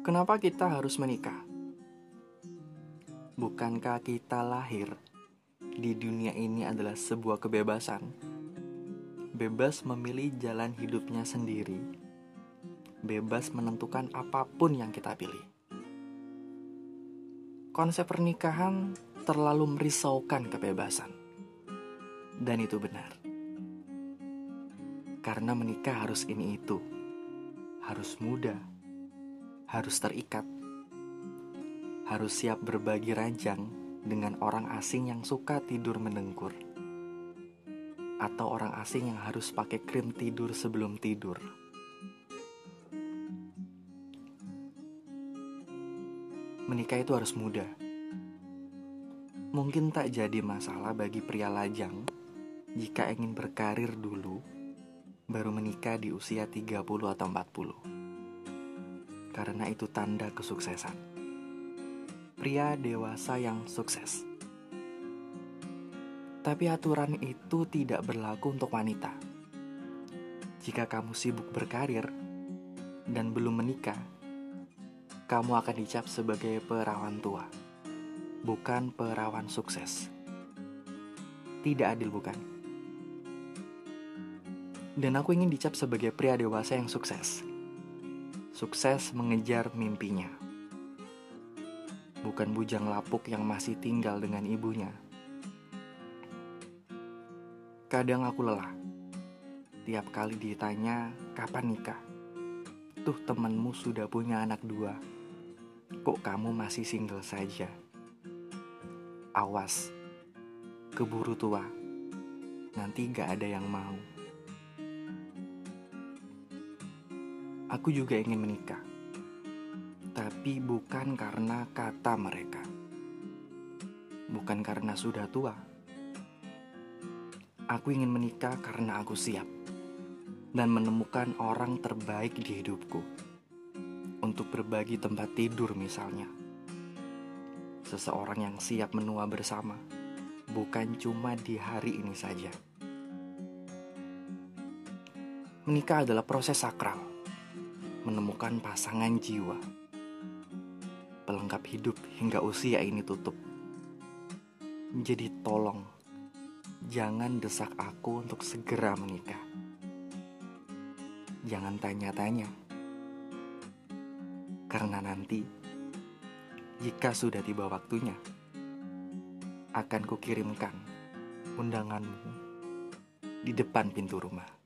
Kenapa kita harus menikah? Bukankah kita lahir di dunia ini adalah sebuah kebebasan? Bebas memilih jalan hidupnya sendiri, bebas menentukan apa pun yang kita pilih. Konsep pernikahan terlalu merisaukan kebebasan, dan itu benar karena menikah harus ini itu, harus muda, harus terikat, harus siap berbagi ranjang dengan orang asing yang suka tidur mendengkur, atau orang asing yang harus pakai krim tidur sebelum tidur. Menikah itu harus muda. Mungkin tak jadi masalah bagi pria lajang jika ingin berkarir dulu baru menikah di usia 30 atau 40. Karena itu tanda kesuksesan. Pria dewasa yang sukses. Tapi aturan itu tidak berlaku untuk wanita. Jika kamu sibuk berkarir dan belum menikah, kamu akan dicap sebagai perawan tua, bukan perawan sukses. Tidak adil, bukan? Dan aku ingin dicap sebagai pria dewasa yang sukses. Sukses mengejar mimpinya. Bukan bujang lapuk yang masih tinggal dengan ibunya. Kadang aku lelah. Tiap kali ditanya, kapan nikah? Tuh temanmu sudah punya anak dua. Kok kamu masih single saja? Awas, keburu tua. Nanti gak ada yang mau. Aku juga ingin menikah, tapi bukan karena kata mereka, bukan karena sudah tua. Aku ingin menikah karena aku siap dan menemukan orang terbaik di hidupku untuk berbagi tempat tidur, misalnya. Seseorang yang siap menua bersama, bukan cuma di hari ini saja. Menikah adalah proses sakral menemukan pasangan jiwa. Pelengkap hidup hingga usia ini tutup. Jadi tolong, jangan desak aku untuk segera menikah. Jangan tanya-tanya. Karena nanti, jika sudah tiba waktunya, akan kukirimkan undanganmu di depan pintu rumah.